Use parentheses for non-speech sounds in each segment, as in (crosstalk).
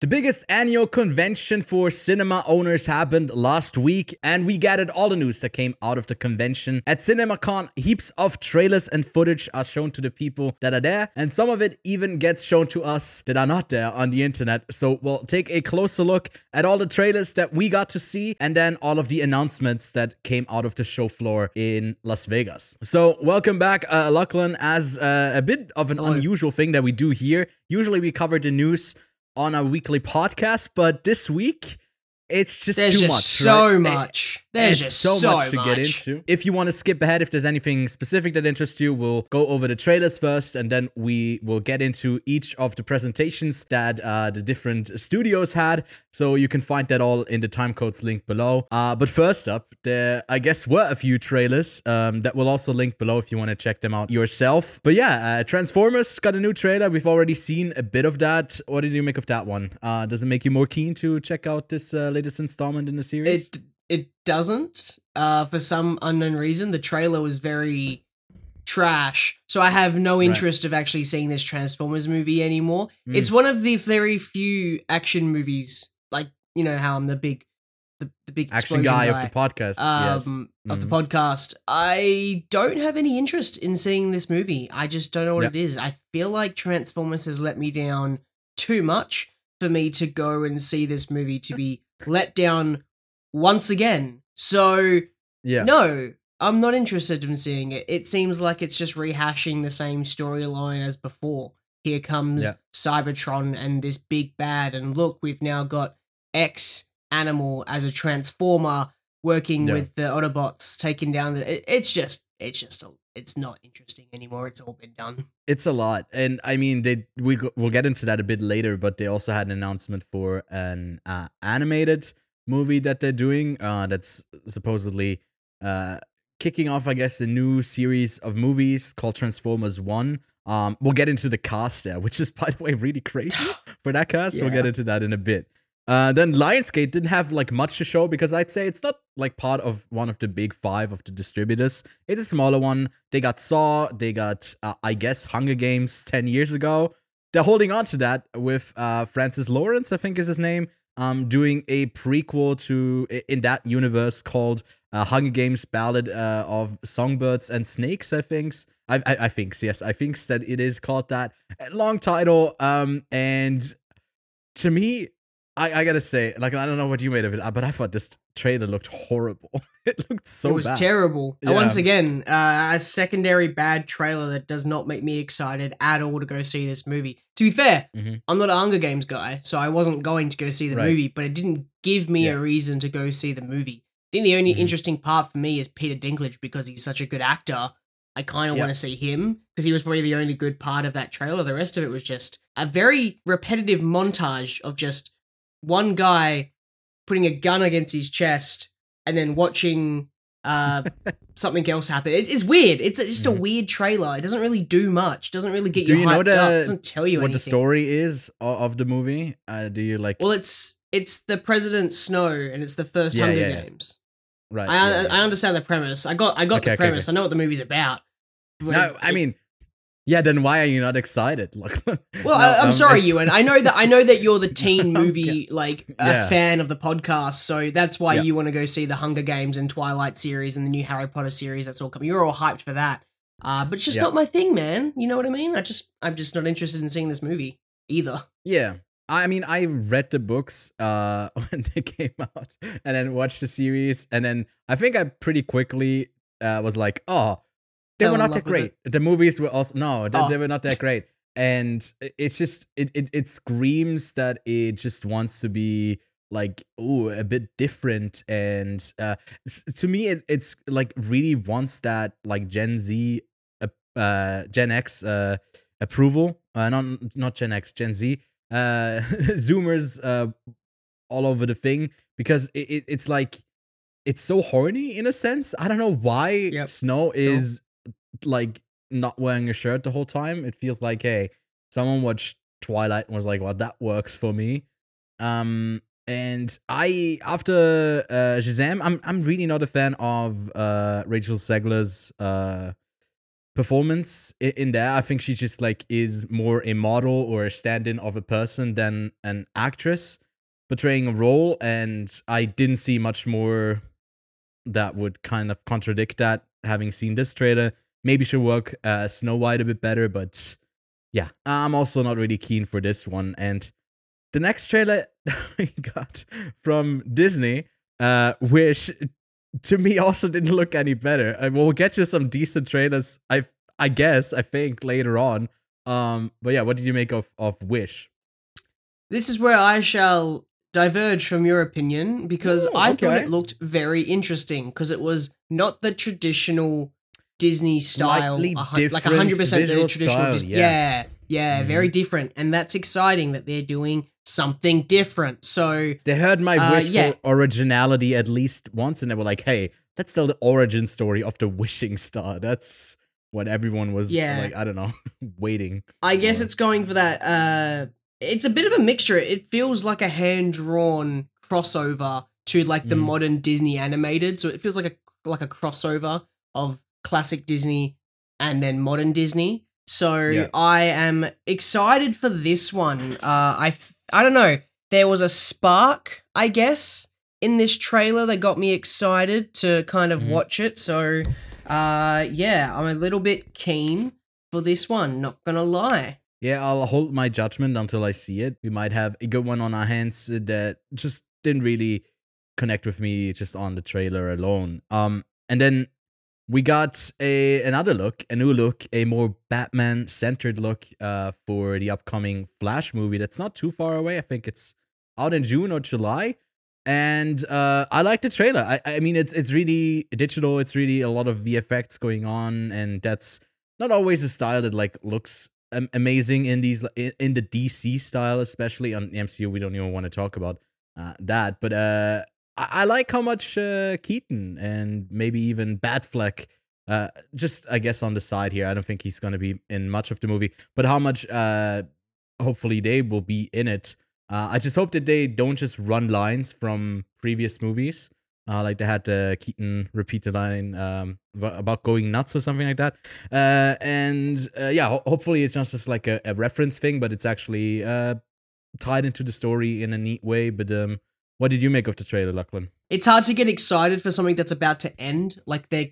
The biggest annual convention for cinema owners happened last week, and we gathered all the news that came out of the convention. At CinemaCon, heaps of trailers and footage are shown to the people that are there, and some of it even gets shown to us that are not there on the internet. So we'll take a closer look at all the trailers that we got to see, and then all of the announcements that came out of the show floor in Las Vegas. So welcome back, uh, Lachlan, as uh, a bit of an Hello. unusual thing that we do here. Usually we cover the news on a weekly podcast, but this week it's just There's too just much. so right? much. There's just so, so much to get into. If you want to skip ahead, if there's anything specific that interests you, we'll go over the trailers first, and then we will get into each of the presentations that uh, the different studios had. So you can find that all in the time codes link below. Uh, but first up, there I guess were a few trailers um, that will also link below if you want to check them out yourself. But yeah, uh, Transformers got a new trailer. We've already seen a bit of that. What did you make of that one? Uh, does it make you more keen to check out this uh, latest installment in the series? It it doesn't. Uh, for some unknown reason, the trailer was very trash. So I have no Right. interest of actually seeing this Transformers movie anymore. Mm. It's one of the very few action movies, like you know how I'm the big, the, the big action explosion guy, of the podcast. yes. um, of the Mhm. podcast. I don't have any interest in seeing this movie. I just don't know what Yep. it is. I feel like Transformers has let me down too much for me to go and see this movie to be let down once again. So Yeah. no, I'm not interested in seeing it. It seems like it's just rehashing the same storyline as before. Here comes Yeah. Cybertron and this big bad, and look, we've now got X Animal as a transformer working Yeah. with the Autobots, taking down the. It, it's just, it's just, a, it's not interesting anymore. It's all been done. (laughs) It's a lot, and I mean, they we we'll get into that a bit later. But they also had an announcement for an uh, animated movie that they're doing. Uh, that's supposedly uh kicking off, I guess, a new series of movies called Transformers One. Um, we'll get into the cast there, (laughs) which is by the way really crazy (gasps) for that cast. We'll get into that in a bit. Uh, then Lionsgate didn't have like much to show because I'd say it's not like part of one of the big five of the distributors. It's a smaller one. They got Saw. They got, uh, I guess, Hunger Games ten years ago. They're holding on to that with uh, Francis Lawrence, I think is his name, um, doing a prequel to in that universe called uh, Hunger Games: Ballad uh, of Songbirds and Snakes. I think. I, I I think yes, I think that it is called that. Long title. Um, and to me, I, I gotta say, like I don't know what you made of it, uh, but I thought this trailer looked horrible. (laughs) it looked so it was bad. terrible. And Yeah. once again, uh, a secondary bad trailer that does not make me excited at all to go see this movie. To be fair, Mhm. I'm not a Hunger Games guy, so I wasn't going to go see the Right. movie, but it didn't give me Yeah. a reason to go see the movie. I think the only Mhm. interesting part for me is Peter Dinklage because he's such a good actor. I kind of Yeah. want to see him because he was probably the only good part of that trailer. The rest of it was just a very repetitive montage of just one guy putting a gun against his chest and then watching uh, (laughs) something else happen. It, it's weird. It's just a weird trailer. It doesn't really do much. Doesn't really get Do you you hyped know up. the- Doesn't tell you what anything. the story is of the movie? Uh, do you like? Well, it's it's the President Snow, and it's the first Yeah, Hunger yeah, yeah. Games. right. I. I understand the premise. I got I got Okay, the premise. okay. I know what the movie's about. No, it- I mean, yeah. Then why are you not excited? (laughs) Like, well, no, I, I'm um, sorry, it's- Ewan. I know that I know that you're the teen (laughs) movie like a Yeah. fan of the podcast, so that's why Yeah. you want to go see the Hunger Games and Twilight series and the new Harry Potter series. That's all coming. You're all hyped for that. Uh, but it's just Yeah. not my thing, man. You know what I mean? I just I'm just not interested in seeing this movie either. Yeah. I mean, I read the books uh, (laughs) when they came out and then watched the series. And then I think I pretty quickly uh, was like, oh, they Fell were not that great. The movies were also, no, they, Oh. they were not that great. And it's just, it, it, it screams that it just wants to be like, ooh, a bit different. And uh, to me, it, it's like really wants that like Gen Z, uh, uh, Gen X uh, approval. Uh, not, not Gen X, Gen Z uh (laughs) zoomers uh all over the thing because it, it, it's like it's so horny in a sense i don't know why Yep. snow is like not wearing a shirt the whole time it feels like hey someone watched twilight and was like well that works for me um and i after uh shazam i'm i'm really not a fan of uh rachel zegler's uh performance i- in there. I think she just like is more a model or a stand-in of a person than an actress portraying a role, and I didn't see much more that would kind of contradict that. Having seen this trailer, maybe she'll work uh, Snow White a bit better, but yeah, I'm also not really keen for this one. And the next trailer (laughs) we got from Disney, uh, which to me also didn't look any better. I we'll get you some decent trailers. I I guess I think later on. Um, but yeah, what did you make of of Wish? This is where I shall diverge from your opinion because Ooh, I thought it looked very interesting because it was not the traditional Disney style, a like hundred percent the traditional. style, Dis- yeah. yeah, yeah, Mhm. very different, and that's exciting that they're doing something different. So They heard my Uh, wish yeah. for originality at least once, and they were like, "Hey, let's tell the origin story of the wishing star." That's what everyone was Yeah. like. I don't know, (laughs) waiting. I guess it's going for that. Uh, it's a bit of a mixture. It feels like a hand drawn crossover to like the Mm. modern Disney animated. So it feels like a like a crossover of classic Disney and then modern Disney. So Yeah. I am excited for this one. Uh, I I don't know. There was a spark, I guess, in this trailer that got me excited to kind of Mhm. watch it. So, uh, yeah, I'm a little bit keen for this one. Not gonna lie. Yeah, I'll hold my judgment until I see it. We might have a good one on our hands that just didn't really connect with me just on the trailer alone. Um, and then we got a another look, a new look, a more Batman centered look uh for the upcoming Flash movie that's not too far away. I think it's out in June or July. And uh I like the trailer. I I mean it's it's really digital, it's really a lot of VFX going on, and that's not always a style that like looks amazing in these in, the DC style, especially on the MCU. We don't even want to talk about uh, that, but uh, I, I like how much uh, Keaton and maybe even Batfleck. Uh, just I guess on the side here, I don't think he's gonna be in much of the movie, but how much uh, hopefully they will be in it. Uh, I just hope that they don't just run lines from previous movies. Uh, like they had uh, Keaton repeat the line um, about going nuts or something like that. Uh, and uh, yeah, ho- hopefully it's not just like a, a reference thing, but it's actually uh, tied into the story in a neat way. But um, what did you make of the trailer, Lachlan? It's hard to get excited for something that's about to end. Like they're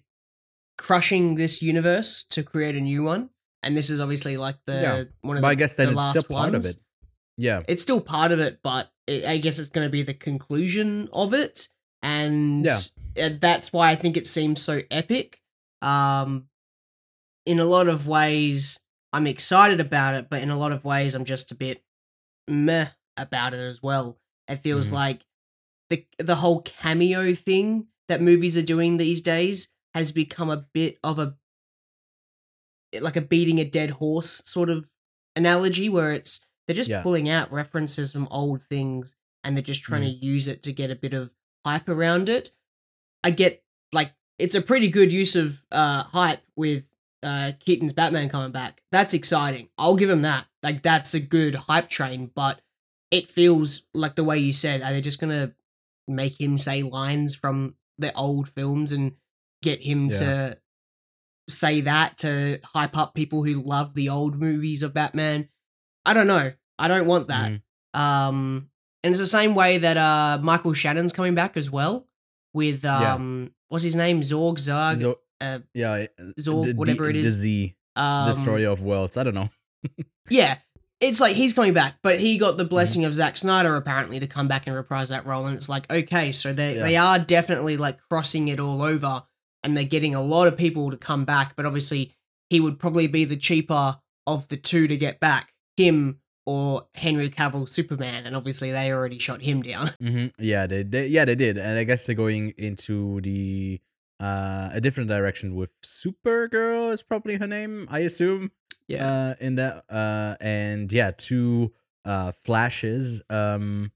crushing this universe to create a new one, and this is obviously like the Yeah. one of But the, I guess then the it's last still part ones. of it. Yeah. It's still part of it, but it, I guess it's going to be the conclusion of it, and Yeah. uh, that's why I think it seems so epic. Um, in a lot of ways, I'm excited about it, but in a lot of ways, I'm just a bit meh about it as well. It feels Mhm. like the the whole cameo thing that movies are doing these days has become a bit of a like a beating a dead horse sort of analogy where it's they're just Yeah. pulling out references from old things and they're just trying to use it to get a bit of hype around it. I get like it's a pretty good use of uh hype with uh Keaton's Batman coming back. That's exciting. I'll give him that. Like that's a good hype train, but it feels like the way you said, are they just gonna make him say lines from the old films and get him Yeah. to say that to hype up people who love the old movies of Batman? I don't know. I don't want that. Mhm. Um, and it's the same way that uh Michael Shannon's coming back as well with Yeah. um what's his name Zorg Zarg So, uh, yeah. Zorg the, whatever it the is Z, um, Destroyer of Worlds. I don't know. (laughs) yeah it's like he's coming back but he got the Mm-hmm. blessing of Zack Snyder apparently to come back and reprise that role and it's like okay so they Yeah. they are definitely like crossing it all over and they're getting a lot of people to come back but obviously he would probably be the cheaper of the two to get back him or Henry Cavill Superman and obviously they already shot him down (laughs) hmm Yeah, they, they yeah they did, and I guess they're going into the uh a different direction with Supergirl is probably her name, I assume. Uh, in that uh, and yeah, two uh flashes. Um,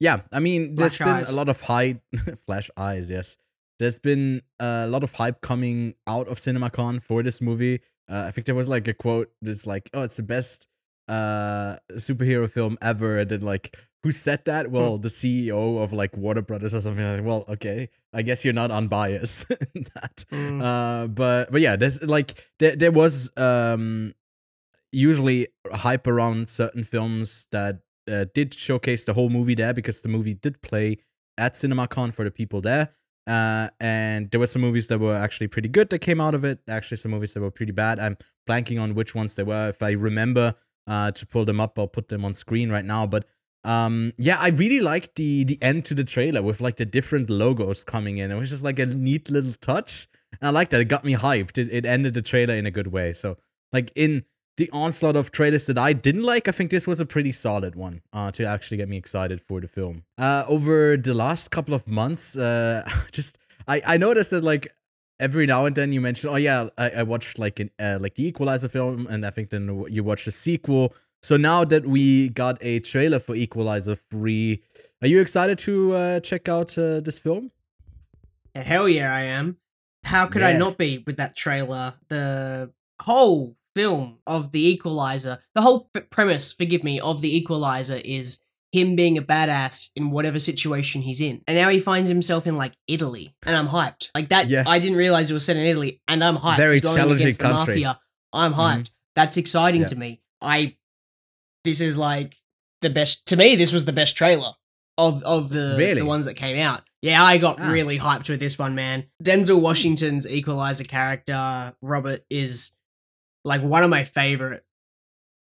yeah, I mean, there's Flash been eyes. a lot of hype. (laughs) flash eyes, yes. There's been a lot of hype coming out of CinemaCon for this movie. Uh, I think there was like a quote that's like, "Oh, it's the best uh superhero film ever," and then like who said that? Well, the CEO of like Warner Brothers or something. Like, well, okay, I guess you're not unbiased (laughs) in that. Mm. Uh, but but yeah, there's like there there was um usually hype around certain films that uh, did showcase the whole movie there because the movie did play at CinemaCon for the people there. Uh, and there were some movies that were actually pretty good that came out of it. Actually, some movies that were pretty bad. I'm blanking on which ones they were. If I remember uh, to pull them up, I'll put them on screen right now. But um, yeah, I really liked the the end to the trailer with like the different logos coming in. It was just like a neat little touch. And I liked that. It got me hyped. It, it ended the trailer in a good way. So like in the onslaught of trailers that I didn't like, I think this was a pretty solid one uh, to actually get me excited for the film. Uh, over the last couple of months, uh, (laughs) just I, I noticed that like every now and then you mention, oh yeah, I, I watched like an uh, like the Equalizer film, and I think then you watched the sequel. So now that we got a trailer for Equalizer three, are you excited to uh, check out uh, this film? Hell yeah, I am. How could I not be with that trailer? The whole film of The Equalizer, the whole p- premise, forgive me, of The Equalizer is him being a badass in whatever situation he's in. And now he finds himself in like Italy. And I'm hyped. Like that, Yeah. I didn't realize it was set in Italy. And I'm hyped. Very He's going challenging against the country. mafia. I'm Mhm. hyped. That's exciting Yeah. to me. I, this is like the best, to me, this was the best trailer of of the Really? the ones that came out. Yeah, I got Ah. really hyped with this one, man. Denzel Washington's Equalizer character, Robert, is like one of my favorite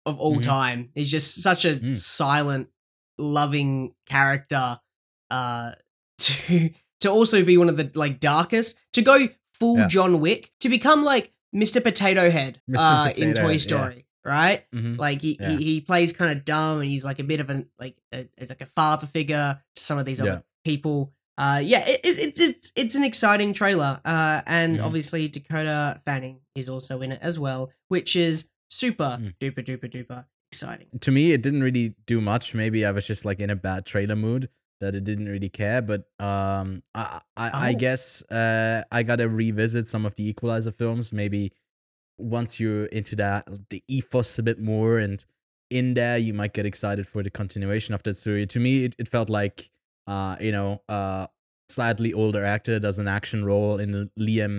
of all Mhm. time. He's just such a Mm. silent, loving character. Uh, (laughs) to to also be one of the like darkest to go full Yeah. John Wick to become like Mr. Potato Head Mr. uh, in Toy Head, yeah. Story, right? Mm-hmm. Like he, Yeah. he he plays kind of dumb and he's like a bit of an like a, like a father figure to some of these other people. Uh, yeah, it, it, it's it's it's an exciting trailer. Uh, and Mhm. obviously Dakota Fanning is also in it as well, which is super Mm. duper duper duper exciting. to me it didn't really do much maybe i was just like in a bad trailer mood that it didn't really care but um i i, I Oh. guess uh i gotta revisit some of the equalizer films maybe once you're into that the ethos a bit more and in there you might get excited for the continuation of that story to me it, it felt like uh you know uh slightly older actor does an action role in liam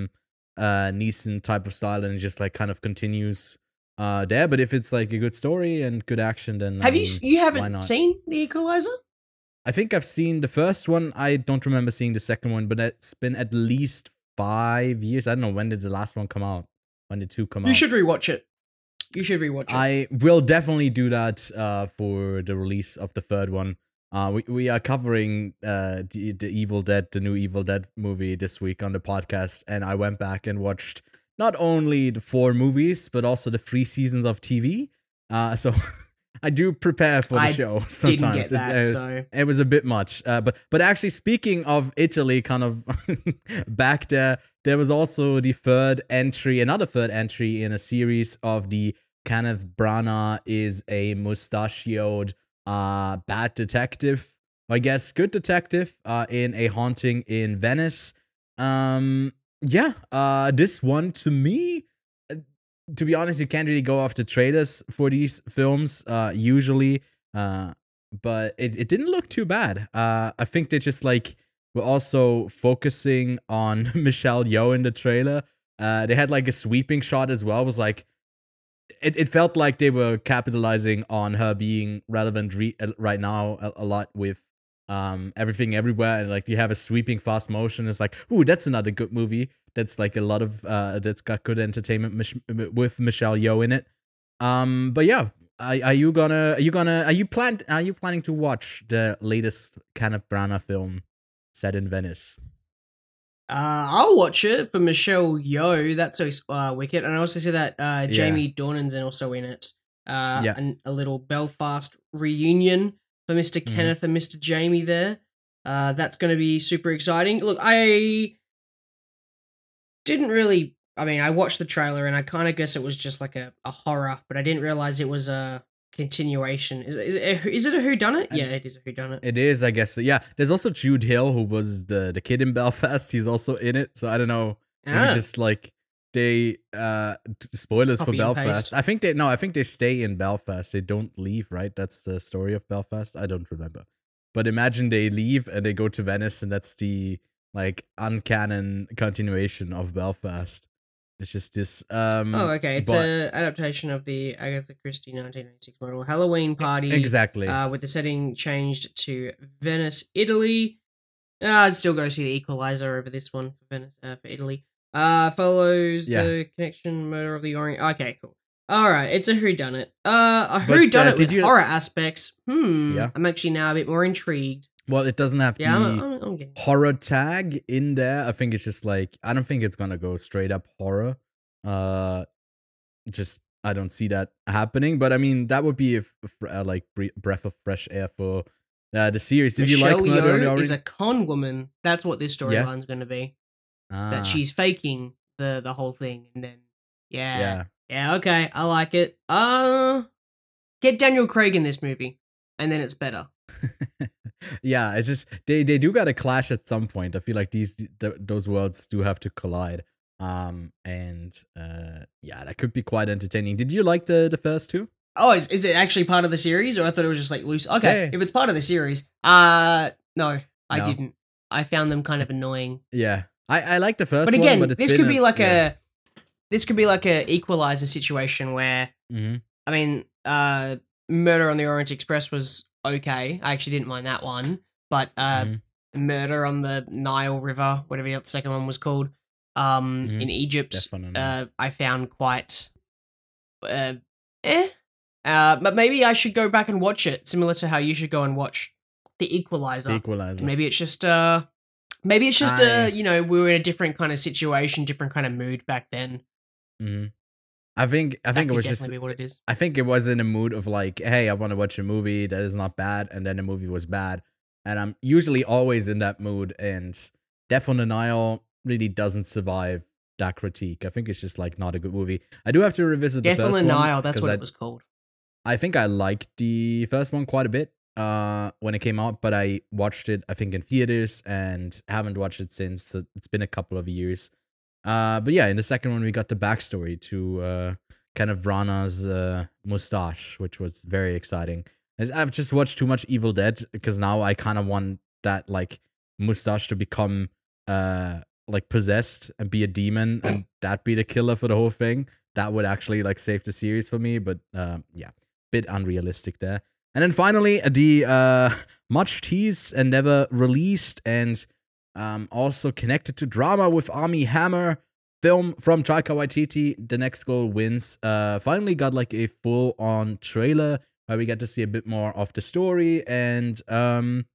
uh neeson type of style and it just like kind of continues uh there but if it's like a good story and good action then Have you mean, s- you haven't seen The Equalizer? i think i've seen the first one i don't remember seeing the second one but it's been at least five years i don't know when did the last one come out when did two come You out You should rewatch it. You should rewatch it. I will definitely do that uh, for the release of the third one. Uh, we we are covering uh, the the Evil Dead, the new Evil Dead movie this week on the podcast, and I went back and watched not only the four movies but also the three seasons of TV. Uh, so (laughs) I do prepare for the I show. (laughs) Sometimes that, uh, so it was a bit much. Uh, but but actually, speaking of Italy, kind of (laughs) back there, there was also the third entry, another third entry in a series of the Kenneth Branagh is a mustachioed uh bad detective, I guess good detective, uh, in a haunting in Venice. Um, yeah, uh, this one to me. uh, To be honest, you can't really go off the trailers for these films, uh, usually. Uh, but it, it didn't look too bad. Uh, I think they just like were also focusing on (laughs) Michelle Yeoh in the trailer. Uh, they had like a sweeping shot as well. It was like it, it felt like they were capitalizing on her being relevant re- uh, right now a, a lot with um everything everywhere. And like you have a sweeping fast motion. It's like ooh that's another good movie. That's like a lot of uh that's got good entertainment mich- with Michelle Yeoh in it. Um but yeah are, are you gonna are you gonna are you plan are you planning to watch the latest Kenneth Branagh film set in Venice Uh, I'll watch it for Michelle Yeoh. That's uh, wicked, and I also see that uh, Jamie Dornan's in also in it. Uh, Yeah. and a little Belfast reunion for mister Mhm. Kenneth and Mister Jamie there. Uh, that's going to be super exciting. Look, I didn't really. I mean, I watched the trailer and I kind of guess it was just like a, a horror, but I didn't realize it was a continuation. Is is it, is it a Who Done It? Yeah, it is a Who Done It. It is, I guess. Yeah, there's also Jude Hill, who was the the kid in Belfast. He's also in it. So I don't know. Ah. just like they uh spoilers Copy for Belfast. I think they no, I think they stay in Belfast. They don't leave, right? That's the story of Belfast. I don't remember. But imagine they leave and they go to Venice and that's the like uncanon continuation of Belfast. It's just this um Oh, okay. It's but- an adaptation of the Agatha Christie 1996 model Halloween party. exactly. Uh, with the setting changed to Venice, Italy. Uh, I'd still go see the Equalizer over this one for Venice, uh, for Italy. Uh, follows Yeah. the connection murder of the Orient. Okay, cool. All right, it's a who done it. Uh, a who done uh, it with you- horror aspects. Hmm. Yeah. I'm actually now a bit more intrigued. Well, it doesn't have Yeah, I'm, I'm, I'm horror tag in there. I think it's just like I don't think it's gonna go straight up horror. Uh, just I don't see that happening. But I mean, that would be a, f- uh, like breath of fresh air for uh, the series. Did Michelle you like Murder on the Yeoh is a con woman. That's what this Yeah. storyline's going to be. Ah, That she's faking the the whole thing, and then yeah, yeah. Yeah, okay, I like it. Uh get Daniel Craig in this movie, and then it's better. (laughs) yeah, it's just they they do got to clash at some point. I feel like these th- those worlds do have to collide. Um and uh yeah, that could be quite entertaining. Did you like the the first two? Oh, is, is it actually part of the series, or I thought it was just like loose? Okay, Yeah. if it's part of the series, uh, no, I No. didn't. I found them kind of annoying. Yeah, I I like the first. But one, again, but it's this could be like yeah. a, this could be like a equalizer situation where Mhm. I mean, uh, Murder on the Orient Express was okay. I actually didn't mind that one, but uh, Mhm. Murder on the Nile River, whatever the second one was called, um, Mhm. in Egypt, uh, I found quite, uh, eh. Uh, but maybe I should go back and watch it, similar to how you should go and watch The Equalizer. The Equalizer. Maybe it's just uh, maybe it's just I- uh, you know, we were in a different kind of situation, different kind of mood back then. hmm I think I That think it was just what it is. I think it was in a mood of like, hey, I want to watch a movie that is not bad, and then the movie was bad, and I'm usually always in that mood. And Death on the Nile really doesn't survive that critique. I think it's just like not a good movie. I do have to revisit Death the on first the one Nile, that's what I, it was called. I think I liked the first one quite a bit uh when it came out, but I watched it I think in theaters and haven't watched it since. So it's been a couple of years. Uh but yeah, in the second one we got the backstory to uh of Branagh's uh mustache, which was very exciting. I've just watched too much Evil Dead because now I kind of want that like mustache to become uh like possessed and be a demon and (clears throat) that be the killer for the whole thing. That would actually like save the series for me, but uh, yeah, bit unrealistic there. And then finally, the uh, much teased and never released, and um, also connected to drama with Armie Hammer film from Taika Waititi. The next goal wins. Uh, finally got like a full on trailer where we get to see a bit more of the story, and um,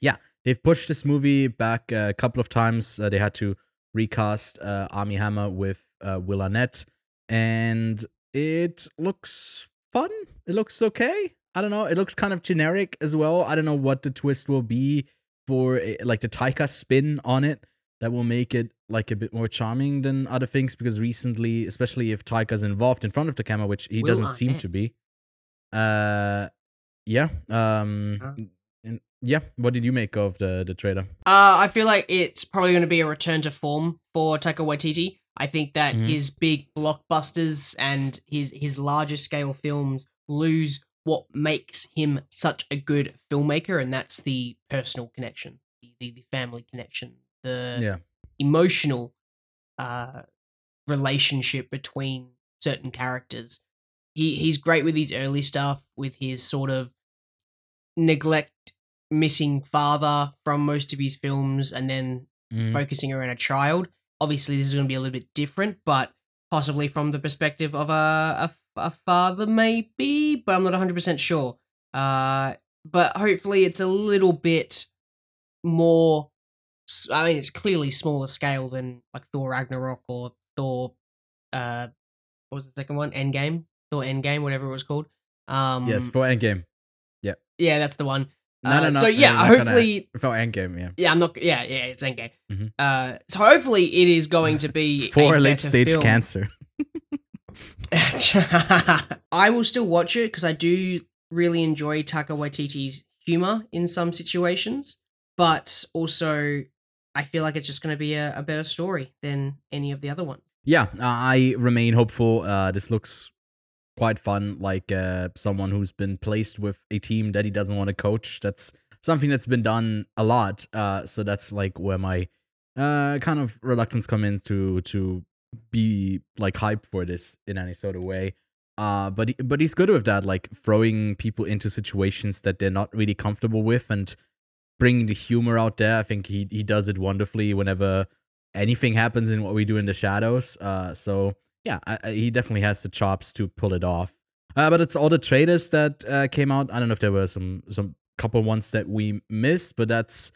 yeah, they've pushed this movie back a couple of times. Uh, they had to recast uh, Armie Hammer with uh, Will Arnett, and it looks fun. It looks okay. I don't know. It looks kind of generic as well. I don't know what the twist will be for like the Taika spin on it that will make it like a bit more charming than other things because recently, especially if Taika's involved in front of the camera, which he Will doesn't seem Arnett. to be. Uh yeah. Um Huh. and yeah, what did you make of the the trailer? Uh, I feel like it's probably going to be a return to form for Taika Waititi. I think that Mhm. his big blockbusters and his his larger scale films lose what makes him such a good filmmaker, and that's the personal connection, the the, family connection, the Yeah. emotional uh, relationship between certain characters. He he's great with his early stuff, with his sort of neglect missing father from most of his films, and then Mhm. focusing around a child. Obviously, this is going to be a little bit different, but possibly from the perspective of a, a, a father, maybe, but I'm not 100% sure. Uh, but hopefully, it's a little bit more. I mean, it's clearly smaller scale than like Thor Ragnarok or Thor. Uh, what was the second one? Endgame, Thor Endgame, whatever it was called. Um, yes, for Endgame. yeah, yeah, that's the one. No, Uh, no, no. so yeah, uh, gonna- hopefully, for Endgame, yeah. yeah, I'm not. Yeah, yeah, it's Endgame. Mhm. Uh, so hopefully, it is going to be For a late stage film. cancer. I will still watch it because I do really enjoy Taika Waititi's humor in some situations, but also I feel like it's just going to be a, a better story than any of the other ones. yeah, uh, I remain hopeful. Uh, this looks quite fun. Like uh, someone who's been placed with a team that he doesn't want to coach. That's something that's been done a lot. Uh, so that's like where my uh kind of reluctance come in to to be like hyped for this in any sort of way. Uh, but but he's good with that, like throwing people into situations that they're not really comfortable with and bringing the humor out there. I think he he does it wonderfully whenever anything happens in what we do in the shadows. Uh, so yeah, I, I, he definitely has the chops to pull it off. Uh, but it's all the trailers that uh, came out. I don't know if there were some some couple ones that we missed, but that's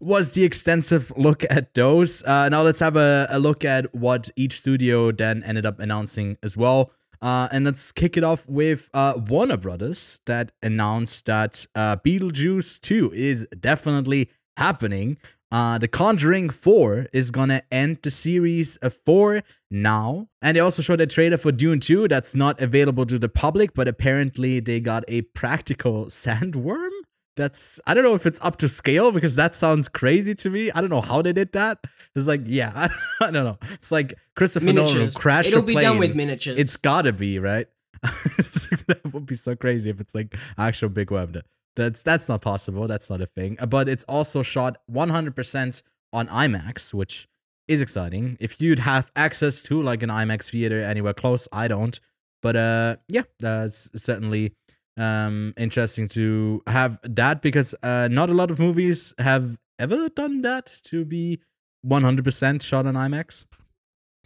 was the extensive look at those. Uh, now let's have a, a look at what each studio then ended up announcing as well. Uh, and let's kick it off with uh, Warner Brothers that announced that uh, Beetlejuice 2 is definitely happening. Uh, the Conjuring 4 is gonna end the series of 4 now. And they also showed a trailer for Dune 2 that's not available to the public, but apparently they got a practical (laughs) sandworm that's I don't know if it's up to scale because that sounds crazy to me. I don't know how they did that. It's like yeah, I, (laughs) I don't know. It's like Christopher miniatures. Nolan crashed It'll be plane. done with miniatures. It's gotta be right. (laughs) that would be so crazy if it's like actual big web. That's that's not possible. That's not a thing. But it's also shot 100% on IMAX, which is exciting. If you'd have access to like an IMAX theater anywhere close, I don't. But uh, yeah, that's certainly um interesting to have that because uh not a lot of movies have ever done that to be 100% shot on IMAX.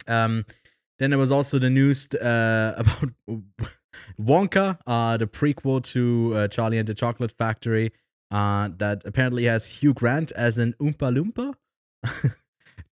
Um then there was also the news uh (laughs) about Wonka, uh the prequel to uh, Charlie and the Chocolate Factory uh that apparently has Hugh Grant as an Oompa Loompa. (laughs)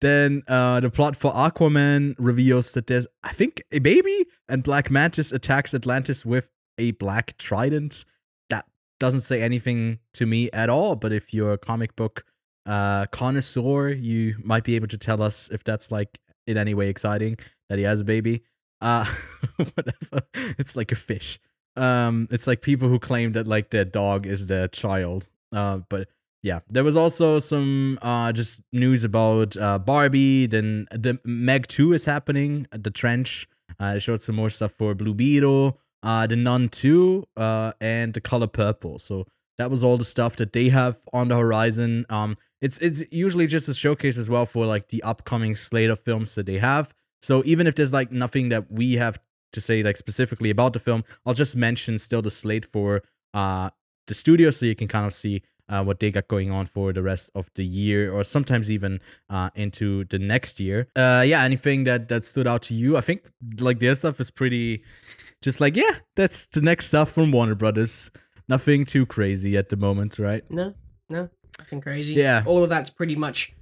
then uh, the plot for Aquaman reveals that there's, I think, a baby, and Black Manta attacks Atlantis with a black trident. That doesn't say anything to me at all. But if you're a comic book uh, connoisseur, you might be able to tell us if that's like in any way exciting that he has a baby. Uh, (laughs) whatever. It's like a fish. Um, it's like people who claim that like their dog is their child. Uh, but yeah, there was also some uh just news about uh Barbie. Then the Meg Two is happening. At the Trench. Uh, showed some more stuff for Blue Beetle uh, the Nun 2, uh, and the Color Purple. So that was all the stuff that they have on the horizon. Um, it's it's usually just a showcase as well for like the upcoming slate of films that they have. So even if there's like nothing that we have to say like specifically about the film, I'll just mention still the slate for uh the studio so you can kind of see uh, what they got going on for the rest of the year or sometimes even uh, into the next year. Uh, yeah, anything that that stood out to you? I think like their stuff is pretty just like, yeah, that's the next stuff from Warner Brothers. Nothing too crazy at the moment, right? No, no, nothing crazy. Yeah. All of that's pretty much.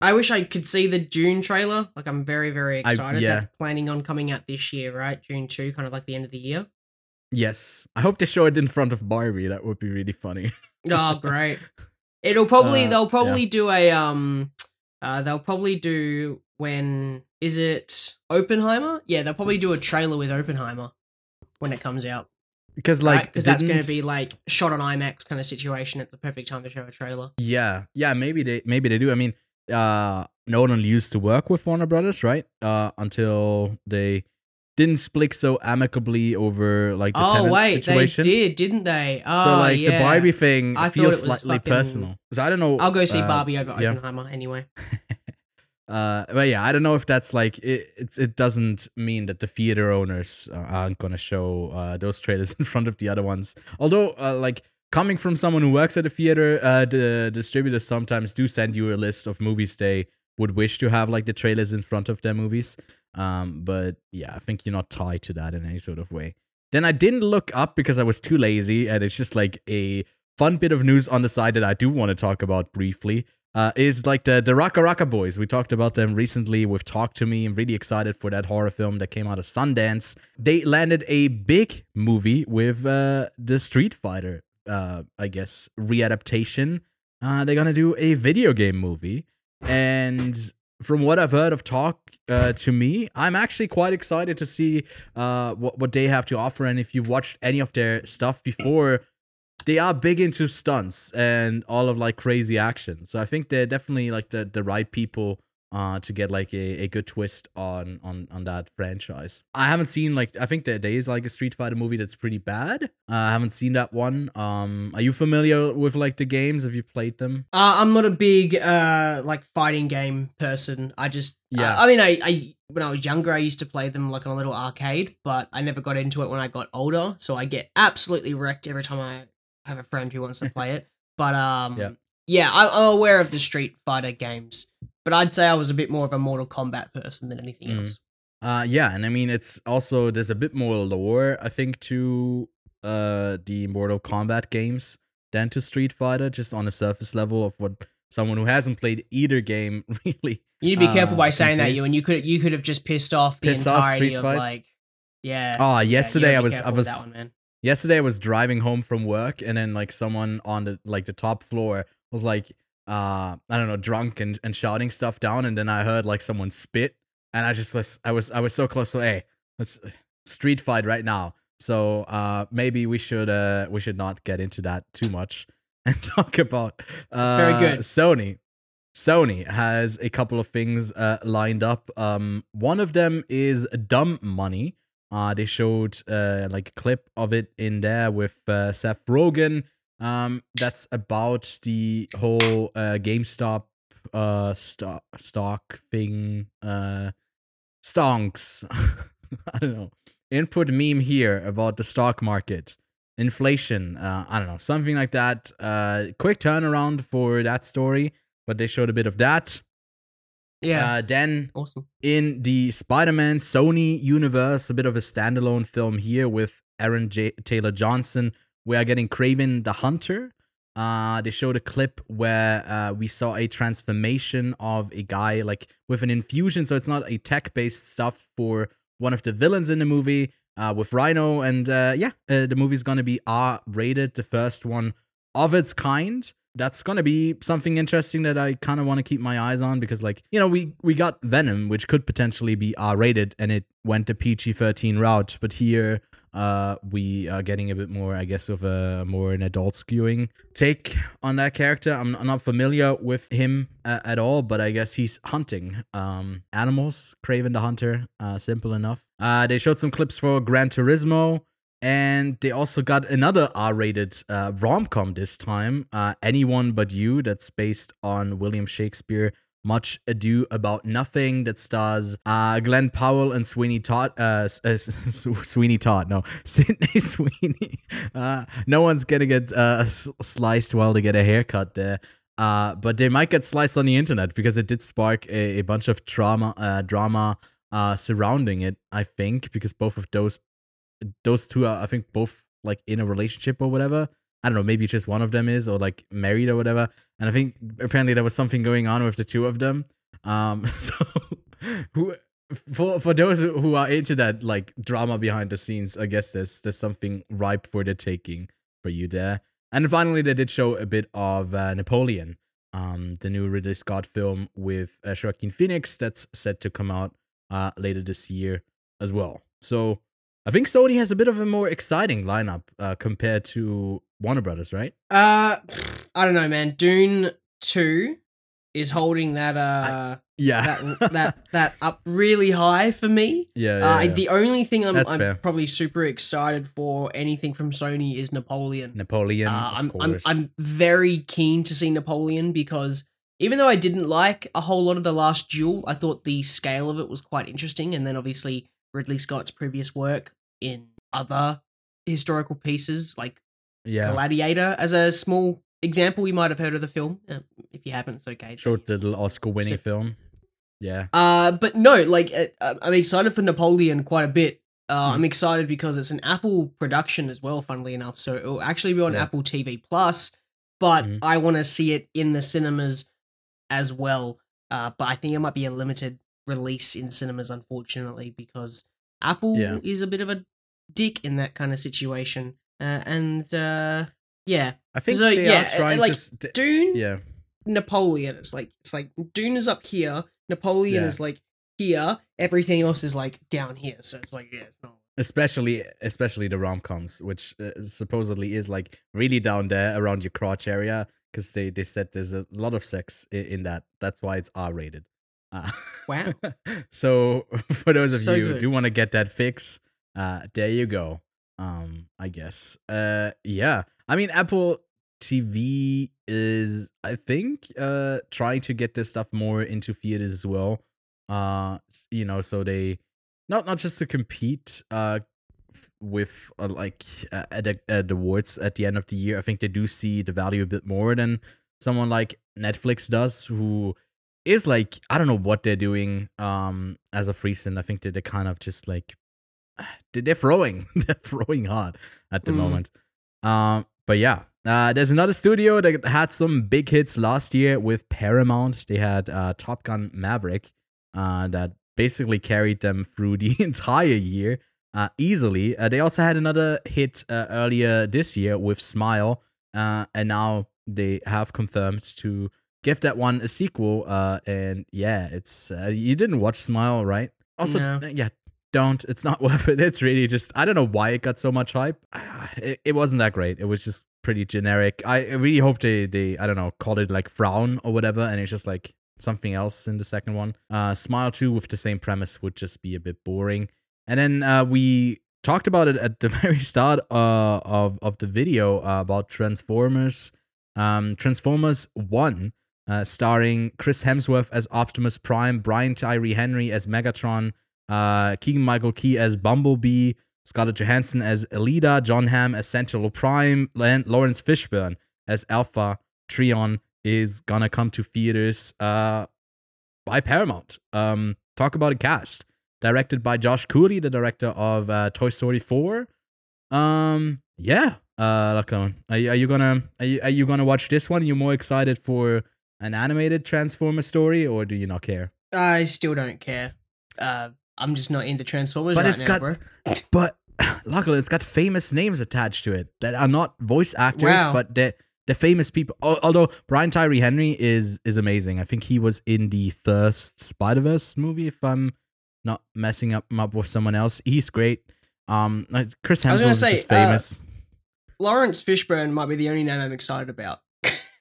I wish I could see the Dune trailer. Like, I'm very, very excited. I, yeah. That's planning on coming out this year, right? Dune 2, kind of like the end of the year. Yes. I hope they show it in front of Barbie. That would be really funny. oh, great. It'll probably, uh, they'll probably yeah. do a, um, uh, they'll probably do when, is it Oppenheimer? Yeah, they'll probably do a trailer with Oppenheimer when it comes out. Because like, because right? that's going to be like shot on IMAX kind of situation. It's the perfect time to show a trailer. Yeah, yeah, maybe they maybe they do. I mean, uh, Nolan used to work with Warner Brothers, right? Uh, until they didn't split so amicably over like the oh wait situation. they did didn't they oh so like yeah. the barbie thing I feels slightly fucking... personal so i don't know i'll go see uh, barbie over yeah. oppenheimer anyway (laughs) uh but yeah i don't know if that's like it it doesn't mean that the theater owners uh, aren't gonna show uh those trailers (laughs) in front of the other ones. Although uh, like coming from someone who works at a theater uh the distributors sometimes do send you a list of movies they would wish to have like the trailers in front of their movies. Um but yeah i think you're not tied to that in any sort of way. Then i didn't look up because i was too lazy and it's just like a fun bit of news on the side that i do want to talk about briefly uh, is like the the RackaRacka Boys. We talked about them recently with Talk to Me. I'm really excited for that horror film that came out of Sundance. They landed a big movie with uh, the Street Fighter, uh, I guess, readaptation. Uh, they're gonna do a video game movie, and from what I've heard of Talk uh, to Me, I'm actually quite excited to see uh, what what they have to offer. And if you've watched any of their stuff before they are big into stunts and all of like crazy action. So I think they're definitely like the the right people uh, to get like a, a good twist on on on that franchise. I haven't seen like I think there, there is like a Street Fighter movie that's pretty bad. Uh, I haven't seen that one. Um, are you familiar with like the games? Have you played them? Uh, I'm not a big uh like fighting game person. I just Yeah. yeah. I mean, I, I when I was younger, I used to play them like on a little arcade, but I never got into it when I got older. So I get absolutely wrecked every time I have a friend who wants to (laughs) play it. But um, Yeah. yeah, I, I'm aware of the Street Fighter games, but I'd say I was a bit more of a Mortal Kombat person than anything Mhm. else. Uh, yeah, and I mean it's also there's a bit more lore I think to uh the Mortal Kombat games than to Street Fighter, just on the surface level of what someone who hasn't played either game (laughs) really. You need to be careful Uh, by saying that, you and you could you could have just pissed off the Pissed off entirety Street of Fights? like yeah. Ah, yeah, you yesterday gotta I was I was that one, man. Yesterday I was driving home from work and then like someone on the like the top floor was like uh I don't know drunk and, and shouting stuff down and then I heard like someone spit and I just was I was I was so close to hey let's street fight right now so uh maybe we should uh we should not get into that too much (laughs) and talk about uh Very good. Sony Sony has a couple of things uh, lined up. Um, one of them is dumb money. Uh, they showed uh, like a clip of it in there with uh, Seth Rogen. Um, that's about the whole uh, GameStop uh stock stock thing. Uh, stonks. (laughs) I don't know. Input meme here about the stock market, inflation. Uh, I don't know, something like that. Uh, quick turnaround for that story, but they showed a bit of that. Yeah, Uh, then awesome. in the Spider-Man Sony universe, a bit of a standalone film here with Aaron J- Taylor Johnson. We are getting Kraven the Hunter. Uh, they showed a clip where uh, we saw a transformation of a guy like with an infusion, so it's not a tech-based stuff for one of the villains in the movie. Uh, with Rhino, and uh, yeah, uh, the movie's gonna be R-rated, the first one of its kind. That's gonna be something interesting that I kind of want to keep my eyes on because, like, you know, we we got Venom, which could potentially be R-rated, and it went the PG-13 route. But here, uh, we are getting a bit more, I guess, of a more an adult skewing take on that character. I'm, I'm not familiar with him uh, at all, but I guess he's hunting um animals. Kraven the Hunter, uh, simple enough. Uh, they showed some clips for Gran Turismo. And they also got another R-rated uh, rom-com this time, uh, "Anyone But You," that's based on William Shakespeare. Much Ado About Nothing that stars uh, Glen Powell and Sweeney Todd. Uh, uh, (laughs) Sweeney Todd, no, (laughs) Sydney Sweeney. (laughs) Uh, no one's gonna get sliced while they get a haircut there. But they might get sliced on the internet because it did spark a, a bunch of uh, drama surrounding it. I think because both of those those two are I think both like in a relationship or whatever. I don't know, maybe just one of them is or like married or whatever. And I think apparently there was something going on with the two of them. Um (laughs) so who for for those who are into that like drama behind the scenes, I guess there's there's something ripe for the taking for you there. And finally they did show a bit of uh, Napoleon, um the new Ridley Scott film with uh, Joaquin Phoenix that's set to come out uh later this year as well. So I think Sony has a bit of a more exciting lineup uh, compared to Warner Brothers, right? Uh, I don't know, man. Dune Two is holding that uh Yeah, that (laughs) that that up really high for me. yeah, Uh, yeah, yeah. The only thing I'm, I'm probably super excited for anything from Sony is Napoleon. Napoleon. Uh, I'm, I'm. I'm very keen to see Napoleon because even though I didn't like a whole lot of the last duel, I thought the scale of it was quite interesting. And then obviously Ridley Scott's previous work in other historical pieces, like yeah, Gladiator, as a small example, you might have heard of the film. Uh, if you haven't, it's okay. short little Oscar-winning Still- film. Yeah, Uh, but no, like uh, I'm excited for Napoleon quite a bit. Uh, Hmm. I'm excited because it's an Apple production as well. Funnily enough, so it will actually be on Yeah. Apple TV Plus. But Mhm. I want to see it in the cinemas as well. Uh, but I think it might be a limited release in cinemas, unfortunately, because Apple Yeah. is a bit of a dick in that kind of situation. Uh, and uh, yeah, I think So, they yeah, are trying like, to. Dune yeah, Napoleon. It's like it's like Dune is up here, Napoleon Yeah. is like here, everything else is like down here. So it's like yeah, it's not. especially especially the rom-coms, which uh, supposedly is like really down there around your crotch area, because they they said there's a lot of sex in, in that. That's why it's R-rated. Uh, (laughs) Wow. so (laughs) for those of So you who do want to get that fix, uh, there you go. Um, I guess. Uh, yeah. I mean, Apple TV is, I think, uh, trying to get this stuff more into theaters as well. Uh, you know, so they not not just to compete, uh, with uh, like uh, at, the- at the awards at the end of the year. I think they do see the value a bit more than someone like Netflix does, who is like I don't know what they're doing um as of recent. I think that they're kind of just like (sighs) they're throwing (laughs) they're throwing hard at the Mm. moment. Um, but yeah, uh, there's another studio that had some big hits last year with Paramount. They had uh, Top Gun Maverick uh, that basically carried them through (laughs) the entire year uh, easily. Uh, they also had another hit uh, earlier this year with Smile, uh, and now they have confirmed to give that one a sequel. Uh, and yeah, it's uh, you didn't watch Smile, right? Also, No. uh, yeah, don't. It's not (laughs) worth it. It's really just I don't know why it got so much hype. Ah, It, it wasn't that great. It was just pretty generic. I really hope they they I don't know called it like Frown or whatever, and it's just like something else in the second one. Uh, Smile two with the same premise would just be a bit boring. And then uh, we talked about it at the (laughs) very start uh, of of the video uh, about Transformers. Um, Transformers One, uh, starring Chris Hemsworth as Optimus Prime, Brian Tyree Henry as Megatron, uh, Keegan Michael Key as Bumblebee, Scarlett Johansson as Elita, Jon Hamm as Sentinel Prime, Laurence Fishburne as Alpha Trion is gonna come to theaters uh, by Paramount. Um, talk about a cast directed by Josh Cooley, the director of uh, Toy Story 4. Um, yeah. Uh, Lachlan, are you, are you gonna are you, are you gonna watch this one? Are you more excited for an animated Transformer story, or do you not care? I still don't care. Uh, I'm just not into Transformers But right it's now, got- bro. (clears throat) But (clears throat) luckily, it's got famous names attached to it that are not voice actors, Wow. but they're, they're famous people. Although Brian Tyree Henry is is amazing. I think he was in the first Spider Verse movie. If I'm not messing up up with someone else, he's great. Um, like Chris I was Hemsworth gonna is say, famous, Laurence Fishburne might be the only name I'm excited about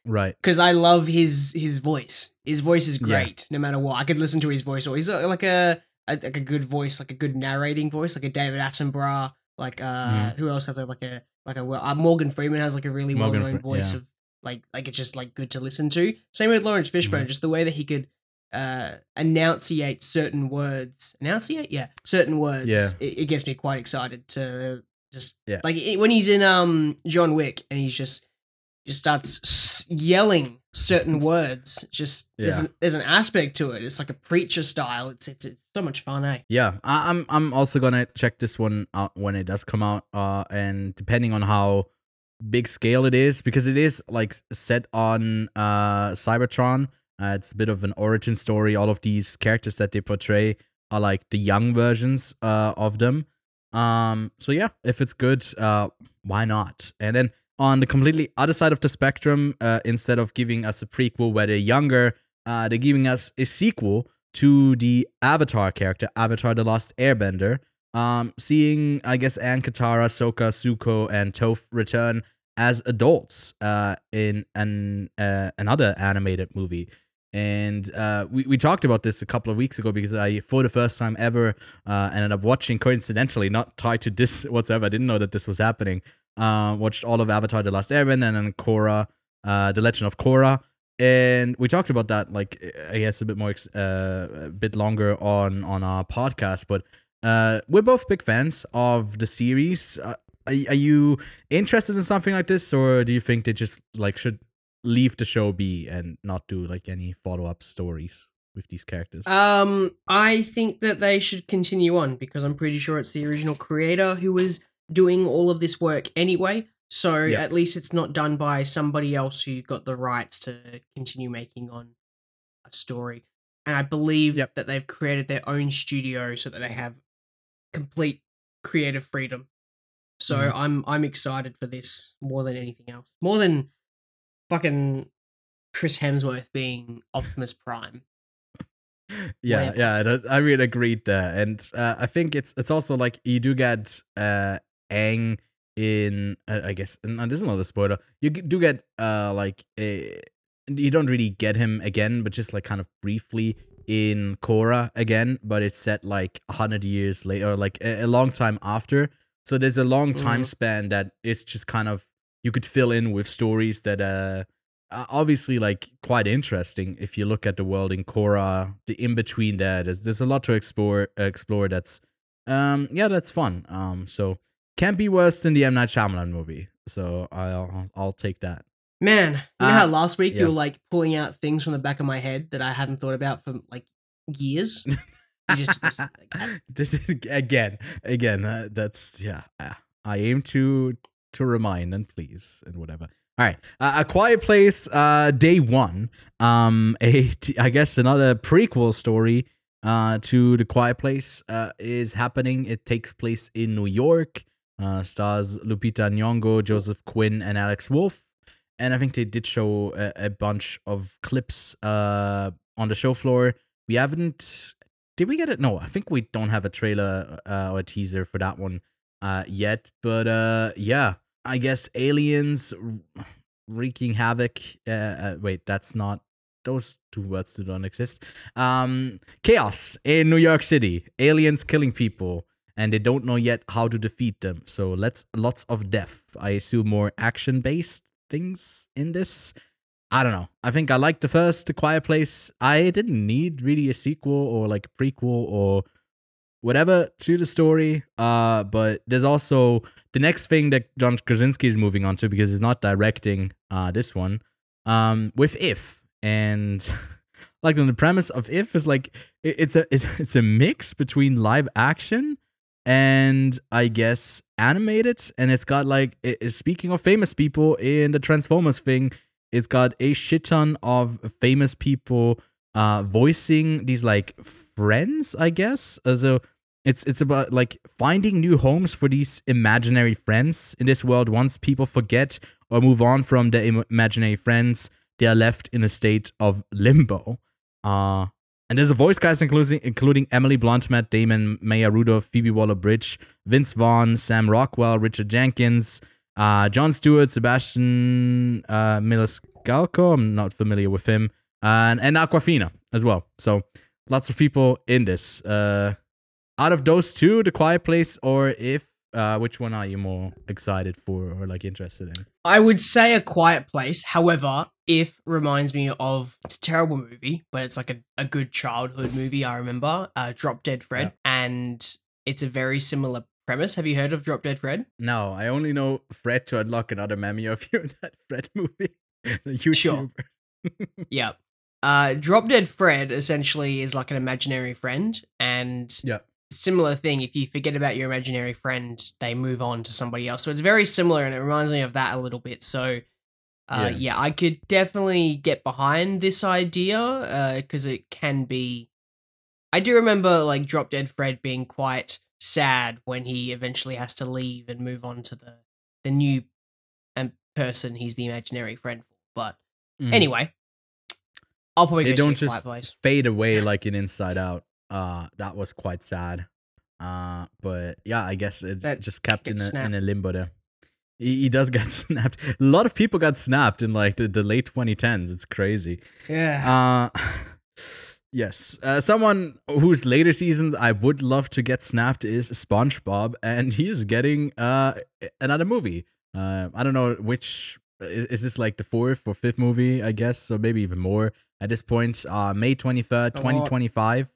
right? because I love his his voice. His voice is Yeah. great, no matter what. I could listen to his voice, or he's uh, like a, a like a good voice, like a good narrating voice, like a David Attenborough. Like uh, Mhm. who else has a, like a like a well- uh, Morgan Freeman has like a really well known voice yeah. of like like it's just like good to listen to. Same with Laurence Fishburne, Mhm. just the way that he could uh enunciate certain words. Enunciate, yeah, certain words. Yeah. it, it gets me quite excited to just Yeah. like it, when he's in um John Wick and he's just just starts yelling certain words. Just there's an there's an aspect to it. It's like a preacher style. It's it's, it's so much fun, eh? Yeah, I, I'm I'm also gonna check this one out when it does come out. Uh, and depending on how big scale it is, because it is like set on uh Cybertron. Uh, it's a bit of an origin story. All of these characters that they portray are like the young versions uh of them. Um, so yeah, if it's good, uh, why not? And then on the completely other side of the spectrum, uh, instead of giving us a prequel where they're younger, uh, they're giving us a sequel to the Avatar character, Avatar: The Last Airbender. Um, seeing I guess Aang Katara, Sokka, Zuko, and Toph return as adults uh, in an uh, another animated movie. And uh, we, we talked about this a couple of weeks ago because I, for the first time ever, uh, ended up watching coincidentally, not tied to this (laughs) whatsoever. I didn't know that this was happening. Uh, watched all of Avatar: The Last Airbender and then Korra, uh, The Legend of Korra, and we talked about that like I guess a bit more, uh, a bit longer on on our podcast. But uh, we're both big fans of the series. Uh, are, are you interested in something like this, or do you think they just like should leave the show be and not do like any follow up stories with these characters? Um, I think that they should continue on because I'm pretty sure it's the original creator who was doing all of this work anyway. So Yeah. at least it's not done by somebody else who got the rights to continue making on a story. And I believe Yep. that they've created their own studio so that they have complete creative freedom. So Mhm. I'm I'm excited for this more than anything else. More than fucking Chris Hemsworth being Optimus Prime. yeah, yeah, that- I really agreed there, and uh, I think it's it's also like you do get uh Aang in, uh, I guess, and this is not a spoiler. You do get uh like a, you don't really get him again, but just like kind of briefly in Korra again, but it's set like a hundred years later, like a, a long time after. So there's a long time Mhm. span that it's just kind of you could fill in with stories that uh obviously like quite interesting if you look at the world in Korra. The in between there, there's there's a lot to explore. Explore that's um yeah that's fun. Um so can't be worse than the M Night Shyamalan movie. So I'll I'll take that. Man, you know Uh, how last week yeah. you were like pulling out things from the back of my head that I hadn't thought about for like years? (laughs) Just, just like, (laughs) is again again uh, that's yeah uh, i aim to to remind and please and whatever all right uh, a quiet place uh day one um a t- i guess another prequel story uh to the quiet place uh is happening it takes place in new york uh stars lupita nyong'o joseph quinn and alex wolff and i think they did show a, a bunch of clips uh on the show floor we haven't did we get it? No, I think we don't have a trailer uh, or a teaser for that one uh, yet. But uh, yeah, I guess aliens wreaking havoc. Uh, wait, that's not. Those two words do not exist. Um, chaos in New York City. Aliens killing people, and they don't know yet how to defeat them. So let's lots of death. I assume more action based things in this. I don't know. I think I liked the first The Quiet Place. I didn't need really a sequel or like a prequel or whatever to the story. Uh, but there's also the next thing that John Krasinski is moving on to because he's not directing uh this one. Um, with If and (laughs) like on the premise of If is like it, it's a it, (laughs) it's a mix between live action and I guess animated, and it's got like it, it- speaking of famous people in the Transformers thing it's got a shit ton of famous people uh voicing these like friends i guess? Uh, so it's it's about like finding new homes for these imaginary friends. In this world once people forget or move on from their im- imaginary friends they are left in a state of limbo. Uh and there's a voice cast including including Emily Blunt, Matt Damon, Maya Rudolph, Phoebe Waller-Bridge, Vince Vaughn, Sam Rockwell, Richard Jenkins, uh, Jon Stewart, Sebastian uh, Maniscalco. I'm not familiar with him, and and Awkwafina as well. So lots of people in this. Uh, out of those two, The Quiet Place or If, uh, which one are you more excited for or like interested in? I would say a quiet place. However, if reminds me of it's a terrible movie, but it's like a, a good childhood movie. I remember uh, Drop Dead Fred, and it's a very similar premise. Have you heard of Drop Dead Fred? No, I only know Fred to unlock another meme of you in that Fred movie. (laughs) YouTuber. Sure. (laughs) yeah. Uh, Drop Dead Fred essentially is like an imaginary friend, and Yeah. Similar thing. If you forget about your imaginary friend, they move on to somebody else. So it's very similar, and it reminds me of that a little bit. So, uh, Yeah. yeah. I could definitely get behind this idea because it can be. I do remember like Drop Dead Fred being quite sad when he eventually has to leave and move on to the the new um, person he's the imaginary friend for. But Mhm. Anyway, I'll probably they don't see a quiet just fade away (laughs) like an Inside Out. Uh, that was quite sad. Uh, but yeah, I guess it that just kept in a, in a, limbo there. He, he, does (laughs) get snapped. A lot of people got snapped in like the, the late 2010s. It's crazy. Yeah. Uh, (sighs) yes. Uh, someone whose later seasons I would love to get snapped is SpongeBob, and he's getting uh another movie. Uh, I don't know which uh, is, is this like the fourth or fifth movie, I guess, so maybe even more at this point. Uh, May 23rd, 2025.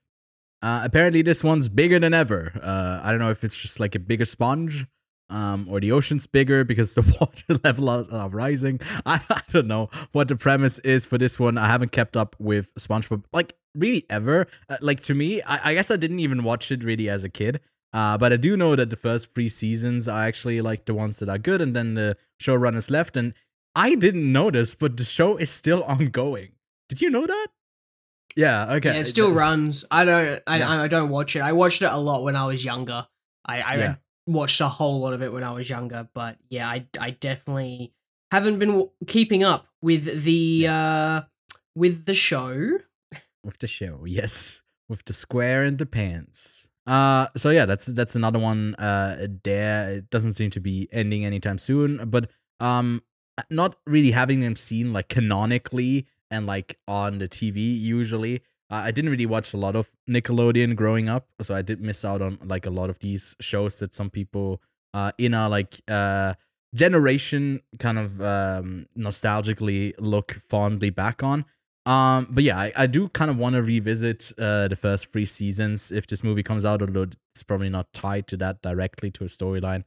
Uh, apparently this one's bigger than ever. Uh, I don't know if it's just like a bigger sponge, um, or the ocean's bigger because the (laughs) water level is uh, rising. (laughs) I, I don't know what the premise is for this one. I haven't kept up with SpongeBob like really ever. Uh, like to me, I, I guess I didn't even watch it really as a kid. Uh, but I do know that the first three seasons are actually like the ones that are good, and then the showrunners left. And I didn't know this, but the show is still (laughs) ongoing. Did you know that? Yeah. Okay. Yeah, it still runs. I don't. I, Yeah. I don't watch it. I watched it a lot when I was younger. I, I watched a whole lot of it when I was younger. But yeah, I I definitely haven't been w- keeping up with the uh with the show. with the show yes with the square and the pants uh so yeah that's that's another one uh there it doesn't seem to be ending anytime soon but um not really having them seen like canonically and like on the tv usually I didn't really watch a lot of Nickelodeon growing up, so I did miss out on like a lot of these shows that some people uh in our like uh generation kind of um nostalgically look fondly back on. Um, but yeah, I, I do kind of want to revisit uh, the first three seasons if this movie comes out, although it's probably not tied to that directly to a storyline.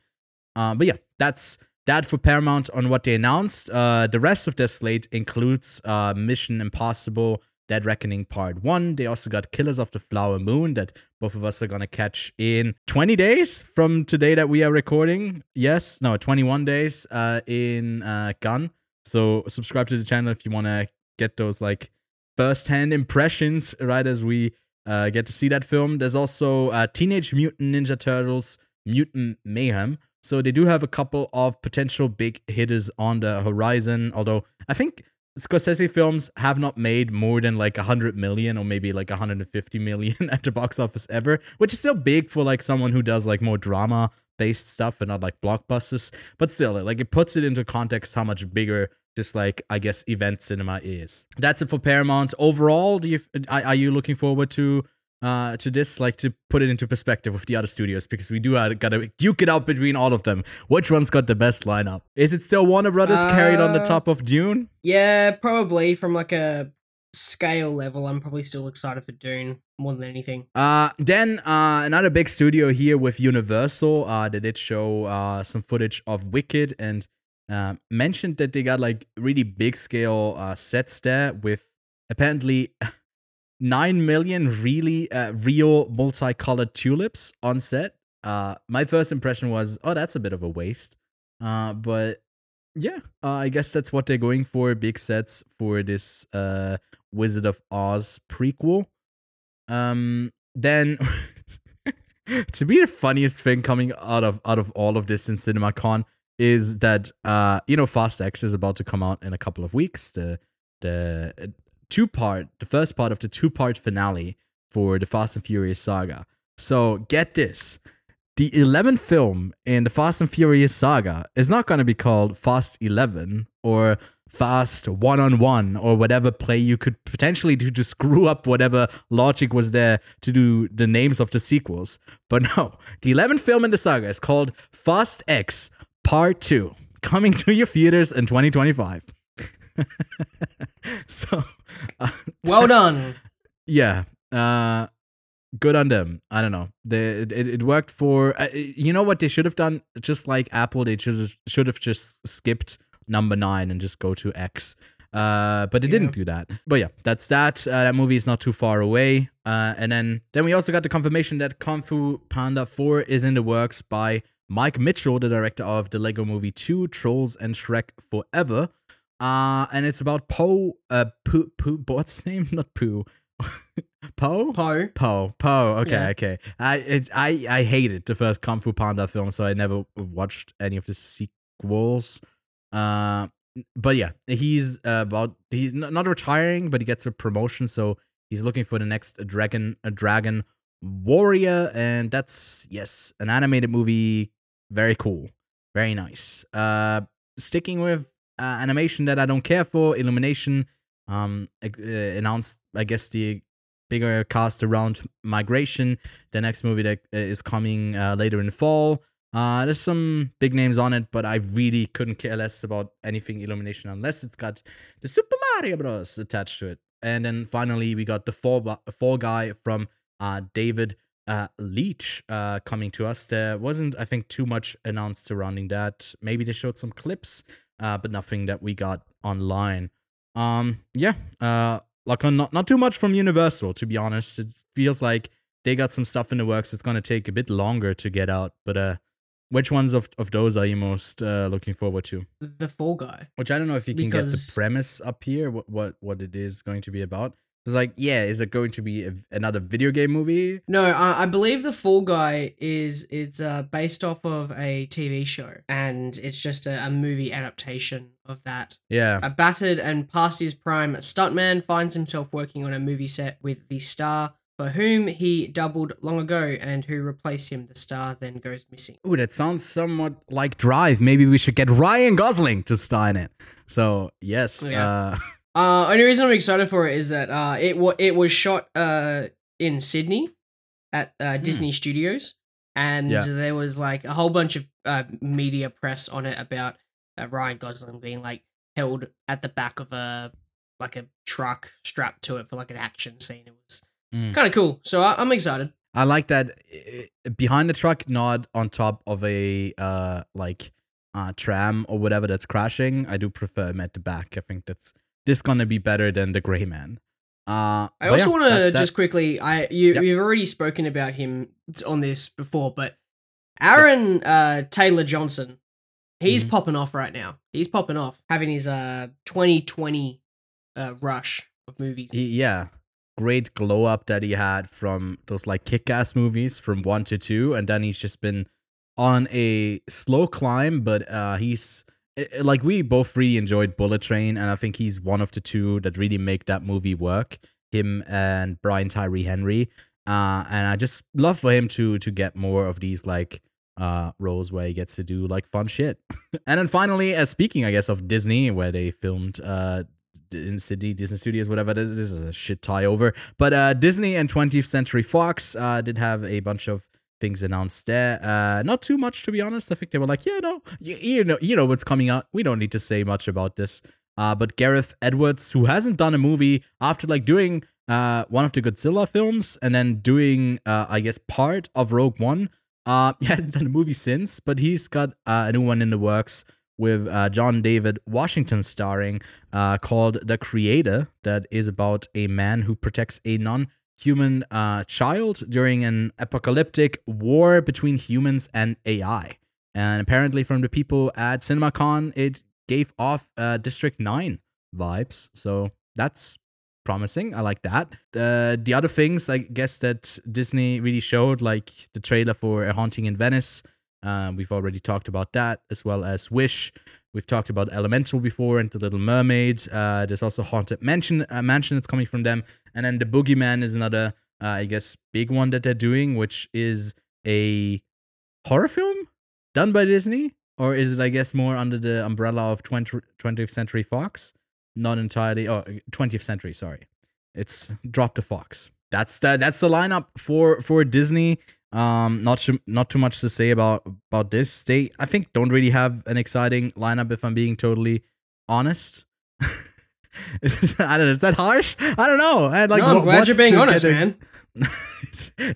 Um, but yeah, that's that for Paramount on what they announced. Uh, the rest of their slate includes uh, Mission Impossible, Dead Reckoning Part 1. They also got Killers of the Flower Moon that both of us are going to catch in 20 days from today that we are recording. Yes, no, 21 days uh, in uh, Cannes. So subscribe to the channel if you want to get those like first-hand impressions right as we uh, get to see that film. There's also uh, Teenage Mutant Ninja Turtles Mutant Mayhem. So they do have a couple of potential big hitters on the horizon. Although I think Scorsese films have not made more than like 100 million or maybe like 150 million (laughs) at the box office ever, which is still big for like someone who does like more drama based stuff and not like blockbusters. But still, like it puts it into context how much bigger just like I guess event cinema is. That's it for Paramount. Overall, do you are, are you looking forward to uh to this like to put it into perspective with the other studios because we do uh, gotta duke it out between all of them. Which one's got the best lineup? Is it still Warner Brothers carried on the Uh, top of Dune? Yeah, probably from like a scale level, I'm probably still excited for Dune more than anything. Uh, then uh, another big studio here with Universal. Uh, they did show uh some footage of Wicked and uh, mentioned that they got like really big scale uh sets there with apparently (laughs) nine million really uh, real multicolored tulips on set. Uh, my first impression was, oh, that's a bit of a waste. Uh, but yeah, uh, I guess that's what they're going for. Big sets for this uh Wizard of Oz prequel. Um, then (laughs) to me, the funniest thing coming out of out of all of this in CinemaCon is that uh, you know, Fast X is about to come out in a couple of weeks. The the two part, the first part of the two part finale for the Fast and Furious saga. So get this. The 11th film in the Fast and Furious saga is not going to be called Fast 11 or Fast One on One or whatever play you could potentially do to screw up whatever logic was there to do the names of the sequels. But no, the 11th film in the saga is called Fast X Part 2, coming to your theaters in 2025. (laughs) so, uh, (laughs) Well done. yeah uh good on them. I don't know. They, it, it worked for uh, you know what they should have done? Just like apple they should should have just skipped number nine and just go to x. Uh but they Yeah. didn't do that. But yeah that's that. Uh, that movie is not too far away. Uh and then then we also got the confirmation that kung fu panda 4 is in the works by mike mitchell the director of the lego movie 2 trolls and shrek forever uh and it's about po uh pooh pooh what's his name (laughs) not pooh (laughs) Po? Po. Po. Po. Okay, Yeah. okay. I it, I I hated the first Kung Fu Panda film, so I never watched any of the sequels. Uh, but yeah, he's uh, about he's not retiring, but he gets a promotion, so he's looking for the next dragon a dragon warrior, and that's yes, an animated movie. Very cool, very nice. Uh, sticking with uh, animation that I don't care for, Illumination um uh, announced I guess the bigger cast around migration. The next movie that uh, coming uh, later in fall. Uh there's some big names on it but I really couldn't care less about anything Illumination unless it's got the Super Mario Bros. attached to it. And then finally we got the fall, fall guy from uh David uh Leitch uh coming to us. There wasn't I think too much announced surrounding that. Maybe they showed some clips uh but nothing that we got online um, yeah, uh, like uh, not not too much from Universal to be honest. It feels like they got some stuff in the works. It's gonna take a bit longer to get out. But uh, which ones of of those are you most uh looking forward to? The Fall Guy. Which I don't know if you can get the premise up here. What what what it is going to be about? It's like, yeah, is it going to be a, another video game movie? No, I, I believe the Fall Guy is it's uh, based off of a TV show, and it's just a, a movie adaptation of that. Yeah, A battered and past his prime stuntman finds himself working on a movie set with the star for whom he doubled long ago, and who replaced him. The star then goes missing. Ooh, that sounds somewhat like Drive. Maybe we should get Ryan Gosling to star in it. So yes, Yeah. uh, (laughs) Uh, only reason I'm excited for it is that uh, it wa- it was shot uh in Sydney at uh, Disney Studios, and Yeah. there was like a whole bunch of uh, media press on it about uh, Ryan Gosling being like held at the back of a like a truck strapped to it for like an action scene. It was Mm. kind of cool, so I- I'm excited. I like that uh, behind the truck, not on top of a uh like uh tram or whatever that's crashing. I do prefer him at the back. I think that's this gonna be better than the Gray Man. Uh, I also yeah, want to just quickly. I you Yep. you've already spoken about him on this before, but Aaron uh, Taylor Johnson, he's Mhm. popping off right now. He's popping off, having his uh 2020 uh, rush of movies. he, yeah great glow up that he had from those like kick-ass movies from one to two and then he's just been on a slow climb but uh he's i- i- like we both really enjoyed bullet train and i think he's one of the two that really make that movie work him and brian tyree henry uh and i just love for him to to get more of these like uh roles where he gets to do like fun shit (laughs) and then finally uh, speaking i guess of disney where they filmed uh in Sydney, Disney Studios, whatever. This, this is a shit tie over. But uh, Disney and 20th Century Fox uh, did have a bunch of things announced there. Uh, not too much, to be honest. I think they were like, yeah, no, you, you know, you know what's coming out. We don't need to say much about this. Uh, but Gareth Edwards, who hasn't done a movie after like doing uh, one of the Godzilla films and then doing, uh, I guess, part of Rogue One. Uh, (laughs) he hasn't done a movie since, but he's got uh, a new one in the works with uh, John David Washington starring, uh, called The Creator, that is about a man who protects a non human uh, child during an apocalyptic war between humans and AI. And apparently, from the people at CinemaCon, it gave off uh, District 9 vibes. So that's promising. I like that. Uh, the other things, I guess, that Disney really showed, like the trailer for A Haunting in Venice. Um, we've already talked about that, as well as Wish. We've talked about Elemental before and The Little Mermaid. Uh, there's also Haunted Mansion, uh, Mansion that's coming from them. And then The Boogeyman is another, uh, I guess, big one that they're doing, which is a horror film done by Disney. Or is it, I guess, more under the umbrella of 20, 20th Century Fox? Not entirely. Oh, 20th Century, sorry. It's Drop the Fox. That's the, that's the lineup for, for Disney. Um, not too, not too much to say about about this. They, I think, don't really have an exciting lineup. If I'm being totally honest, (laughs) Is- I don't know. Is that harsh? I don't know. I like. no, I'm what- glad you're being honest, man. (laughs)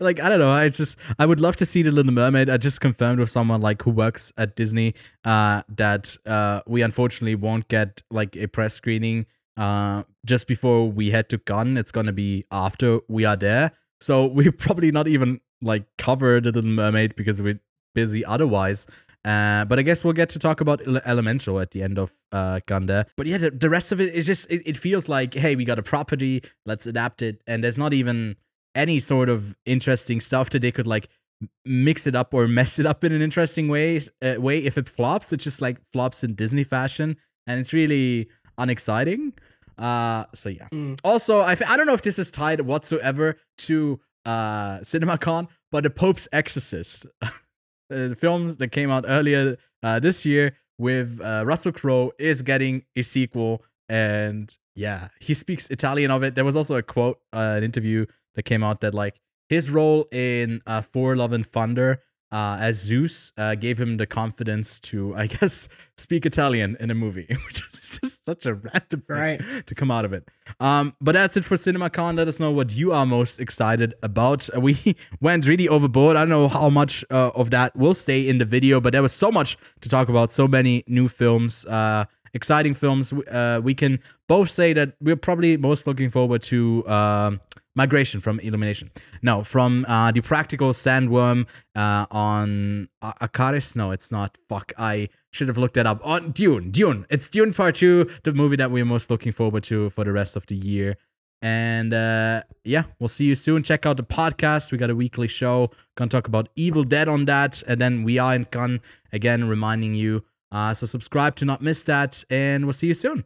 like I don't know. I just I would love to see the Little Mermaid. I just confirmed with someone like who works at Disney uh, that uh, we unfortunately won't get like a press screening uh, just before we head to Cannes. It's gonna be after we are there. So (laughs) we're probably not even like cover the Little Mermaid because we're busy otherwise. Uh, but I guess we'll get to talk about Elemental at the end of uh, Gunda. But yeah, the, the rest of it is just, it, it feels like, hey, we got a property, let's adapt it. And there's not even any sort of interesting stuff that they could like mix it up or (laughs) mess it up in an interesting way. Uh, way if it flops, it just like flops in Disney fashion. And it's really unexciting. Uh, so yeah. Mm. Also, I, f- I don't know if this is tied whatsoever to uh, CinemaCon, but The Pope's Exorcist, (laughs) uh, the films that came out earlier uh, this year with uh, Russell Crowe is getting a sequel, and yeah, he speaks Italian of it. There was also a quote, uh, an interview that came out that like his role in uh, Thor Love and Thunder uh, as Zeus uh, gave him the confidence to, (laughs) I guess, speak Italian in a movie, (laughs) which is just such a (laughs) random thing Right. to come out of it. Um, but that's it for CinemaCon. Let us know what you are most excited about. Uh, We (laughs) went really overboard. I don't know how much uh, of that will stay in the video, but there was so much to talk about. So many new films, uh, exciting films. Uh, we can both say that we're probably most looking forward to. Um, Migration from Illumination. No, from uh, the Practical Sandworm uh, on uh, Arrakis. No, it's not. Fuck, I should have looked that up. On Dune. Dune. It's Dune Part 2, the movie that we're most looking forward to for the rest of the year. And uh, yeah, we'll see you soon. Check out the podcast. We got a weekly show. Gonna talk about Evil Dead on that. And then we are in Cannes again, reminding you. Uh, so subscribe to not miss that. And we'll see you soon.